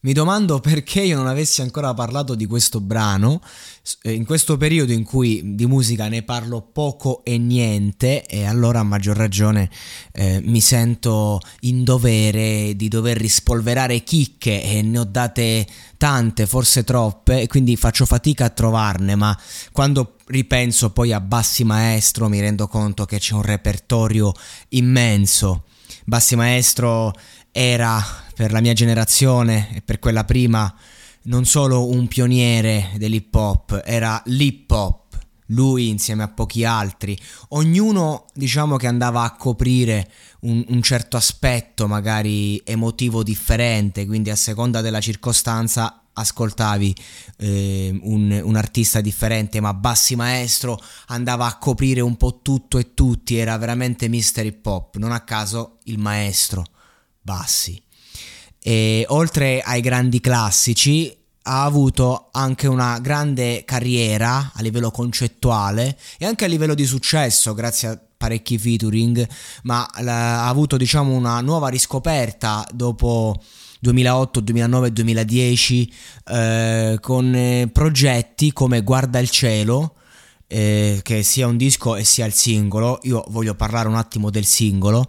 Mi domando perché io non avessi ancora parlato di questo brano, eh, in questo periodo in cui di musica ne parlo poco e niente, e allora a maggior ragione eh, mi sento in dovere di dover rispolverare chicche e ne ho date tante, forse troppe, e quindi faccio fatica a trovarne, ma quando ripenso poi a Bassi Maestro mi rendo conto che c'è un repertorio immenso. Bassi Maestro era per la mia generazione e per quella prima non solo un pioniere dell'hip hop, era l'hip hop, lui insieme a pochi altri, ognuno diciamo che andava a coprire un, un, certo aspetto magari emotivo differente, quindi a seconda della circostanza ascoltavi eh, un, un, artista differente, ma Bassi Maestro andava a coprire un po' tutto e tutti, era veramente Mr. Hip Hop, non a caso il maestro Bassi. E oltre ai grandi classici, ha avuto anche una grande carriera a livello concettuale e anche a livello di successo, grazie a parecchi featuring, ma ha avuto diciamo una nuova riscoperta dopo 2008, 2009 2010 eh, con eh, progetti come Guarda il cielo eh, che sia un disco e sia il singolo. Io voglio parlare un attimo del singolo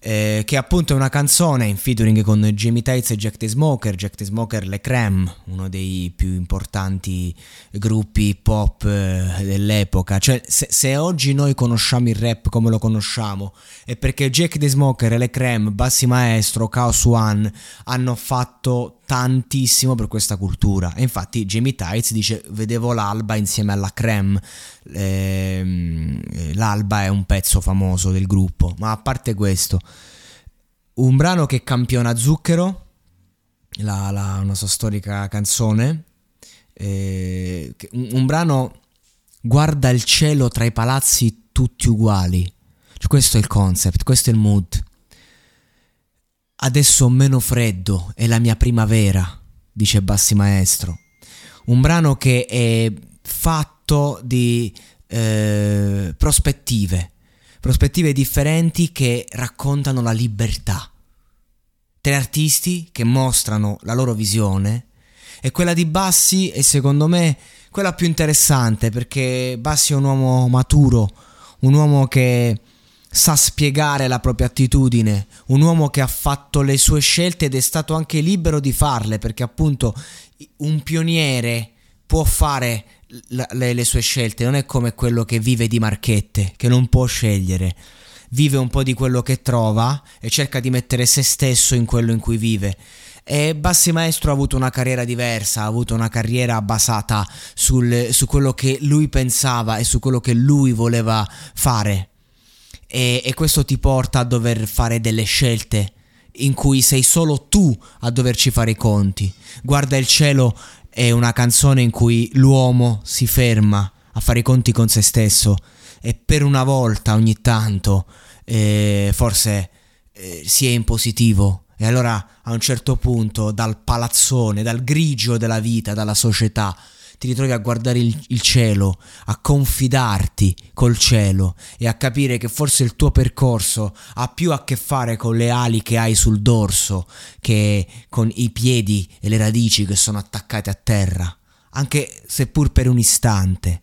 eh, che appunto è una canzone in featuring con Jamie Tights e Jack the Smoker, Jack the Smoker Le Creme, uno dei più importanti gruppi pop eh, dell'epoca, cioè se, se, oggi noi conosciamo il rap come lo conosciamo è perché Jack the Smoker, Le Creme, Bassi Maestro, Chaos One hanno fatto tantissimo per questa cultura. E infatti Jamie Tights dice vedevo l'alba insieme alla Creme. Ehm, l'alba è un pezzo famoso del gruppo. Ma a parte questo un brano che campiona Zucchero la, la, una sua storica canzone eh, un, un, brano guarda il cielo tra i palazzi tutti uguali. Cioè, questo è il concept questo è il mood Adesso ho meno freddo, è la mia primavera, dice Bassi Maestro. Un brano che è fatto di eh, prospettive, prospettive differenti che raccontano la libertà. Tre artisti che mostrano la loro visione e quella di Bassi è secondo me quella più interessante perché Bassi è un uomo maturo, un uomo che sa spiegare la propria attitudine, un uomo che ha fatto le sue scelte ed è stato anche libero di farle, perché appunto un pioniere può fare le, le, sue scelte, non è come quello che vive di marchette, che non può scegliere. Vive un po' di quello che trova e cerca di mettere se stesso in quello in cui vive. E Bassi Maestro ha avuto una carriera diversa, ha avuto una carriera basata sul, su quello che lui pensava e su quello che lui voleva fare e, e questo ti porta a dover fare delle scelte in cui sei solo tu a doverci fare i conti. Guarda il cielo è una canzone in cui l'uomo si ferma a fare i conti con se stesso e per una volta ogni tanto eh, forse eh, si è in positivo E allora a un certo punto dal palazzone, dal grigio della vita, dalla società, ti ritrovi a guardare il, il, cielo, a confidarti col cielo e a capire che forse il tuo percorso ha più a che fare con le ali che hai sul dorso che con i piedi e le radici che sono attaccate a terra, anche seppur per un istante.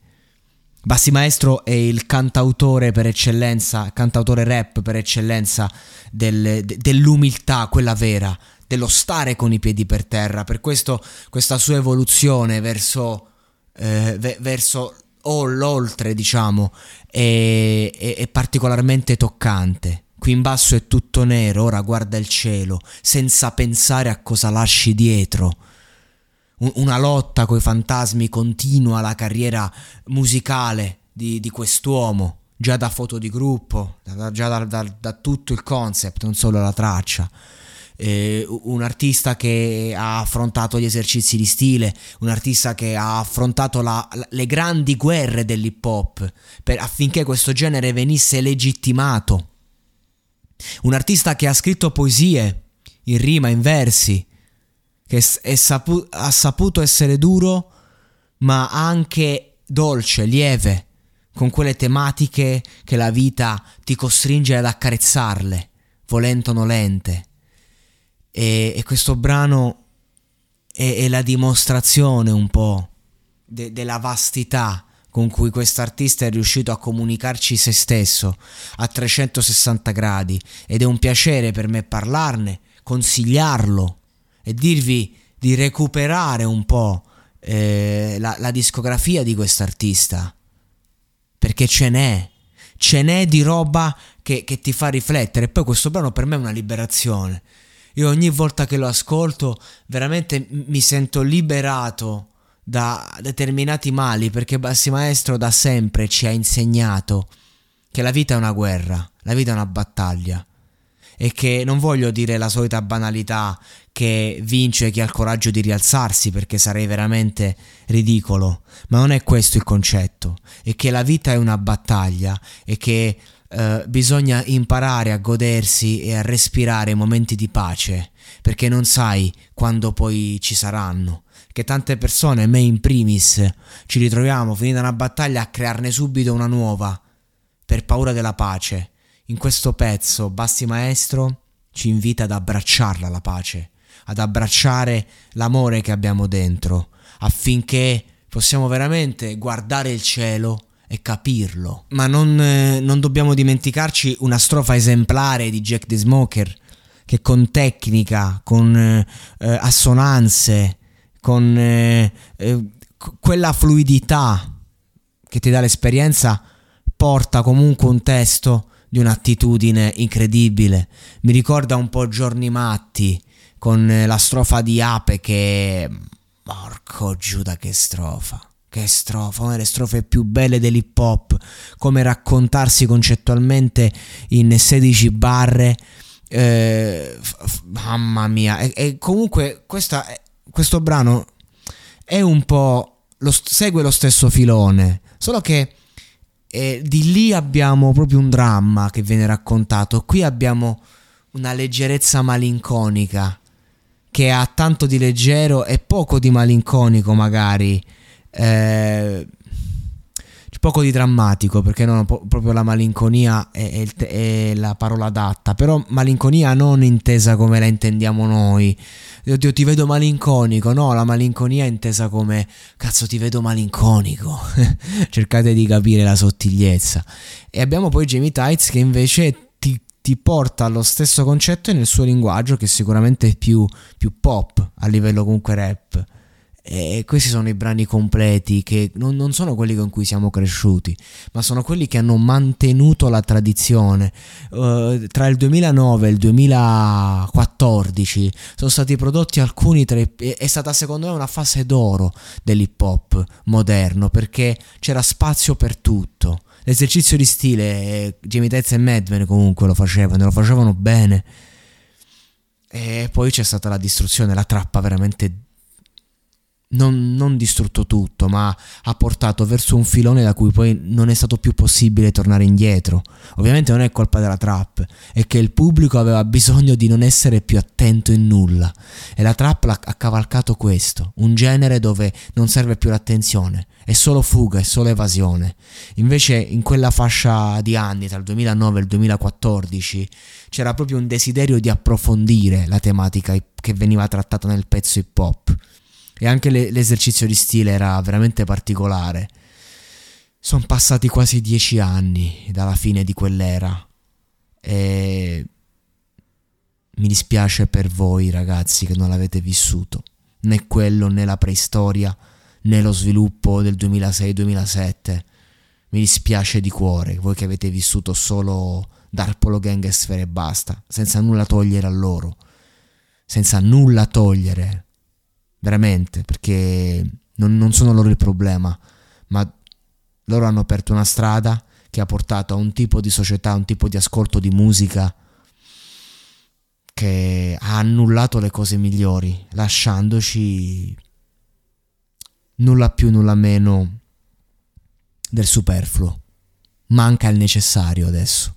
Bassi Maestro è il cantautore per eccellenza, cantautore rap per eccellenza del, dell'umiltà, quella vera, dello stare con i piedi per terra. Per questo questa sua evoluzione verso, eh, ve- verso o l'oltre, diciamo, è, è, è particolarmente toccante. Qui in basso è tutto nero, ora guarda il cielo, senza pensare a cosa lasci dietro una lotta coi fantasmi continua la carriera musicale di, di quest'uomo, già da foto di gruppo, da, già da, da, da, tutto il concept, non solo la traccia. Eh, un artista che ha affrontato gli esercizi di stile, un artista che ha affrontato la, le grandi guerre dell'hip hop affinché questo genere venisse legittimato. Un artista che ha scritto poesie in rima, in versi, che sapu- ha saputo essere duro, ma anche dolce, lieve, con quelle tematiche che la vita ti costringe ad accarezzarle, volente o nolente. E, e questo brano è, è, la dimostrazione un po' de- della vastità con cui quest'artista è riuscito a comunicarci se stesso a 360 gradi ed è un piacere per me parlarne, consigliarlo e dirvi di recuperare un po' eh, la, la discografia di quest'artista. Perché ce n'è, ce n'è di roba che, che ti fa riflettere. E poi questo brano per me è una liberazione. Io ogni volta che lo ascolto veramente mi sento liberato da determinati mali perché Bassi Maestro da sempre ci ha insegnato che la vita è una guerra, la vita è una battaglia. E che non voglio dire la solita banalità che vince chi ha il coraggio di rialzarsi perché sarei veramente ridicolo, ma non è questo il concetto, è che la vita è una battaglia e che eh, bisogna imparare a godersi e a respirare momenti di pace, perché non sai quando poi ci saranno. Che tante persone, me in primis, ci ritroviamo finita una battaglia a crearne subito una nuova, per paura della pace. In questo pezzo, Basti Maestro ci invita ad abbracciarla la pace ad abbracciare l'amore che abbiamo dentro, affinché possiamo veramente guardare il cielo e capirlo. Ma non, eh, non dobbiamo dimenticarci una strofa esemplare di Jack the Smoker, che con tecnica, con eh, assonanze, con eh, eh quella fluidità che ti dà l'esperienza, porta comunque un testo di un'attitudine incredibile. Mi ricorda un po' Giorni Matti, con la strofa di Ape che... Porco Giuda che strofa. Che strofa, una delle strofe più belle dell'hip hop, come raccontarsi concettualmente in 16 barre. Eh, f- mamma mia, e, e comunque questa, questo brano è un po'. Lo, segue lo stesso filone, solo che eh, di lì abbiamo proprio un dramma che viene raccontato. Qui abbiamo una leggerezza malinconica che ha tanto di leggero e poco di malinconico magari. Eh, poco di drammatico perché non po- proprio la malinconia è, è, è, la parola adatta però malinconia non intesa come la intendiamo noi. Oddio ti vedo malinconico no la malinconia è intesa come cazzo ti vedo malinconico cercate di capire la sottigliezza. E abbiamo poi Jamie Tights che invece ti porta allo stesso concetto nel suo linguaggio che sicuramente è più, più pop a livello comunque rap. E questi sono i brani completi che non, non, sono quelli con cui siamo cresciuti, ma sono quelli che hanno mantenuto la tradizione. Uh, tra il 2009 e il 2014 sono stati prodotti alcuni tra i, è stata secondo me una fase d'oro dell'hip hop moderno perché c'era spazio per tutto l'esercizio di stile, eh, Jamie Tez e Madman comunque lo facevano, lo facevano bene. E poi c'è stata la distruzione, la trappa veramente non, non, distrutto tutto, ma ha portato verso un filone da cui poi non è stato più possibile tornare indietro. Ovviamente non è colpa della trap, è che il pubblico aveva bisogno di non essere più attento in nulla. E la trap ha cavalcato questo, un genere dove non serve più l'attenzione, è solo fuga, è solo evasione. Invece in quella fascia di anni, tra il 2009 e il 2014, c'era proprio un desiderio di approfondire la tematica che veniva trattata nel pezzo hip hop e anche le, l'esercizio di stile era veramente particolare. Sono passati quasi dieci anni dalla fine di quell'era e mi dispiace per voi ragazzi che non l'avete vissuto, né quello né la preistoria né lo sviluppo del 2006-2007. Mi dispiace di cuore, voi che avete vissuto solo Darpolo Gang e Sfere e basta, senza nulla togliere a loro, senza nulla togliere veramente, perché non, non sono loro il problema, ma loro hanno aperto una strada che ha portato a un tipo di società, a un tipo di ascolto di musica che ha annullato le cose migliori, lasciandoci nulla più, nulla meno del superfluo. Manca il necessario adesso.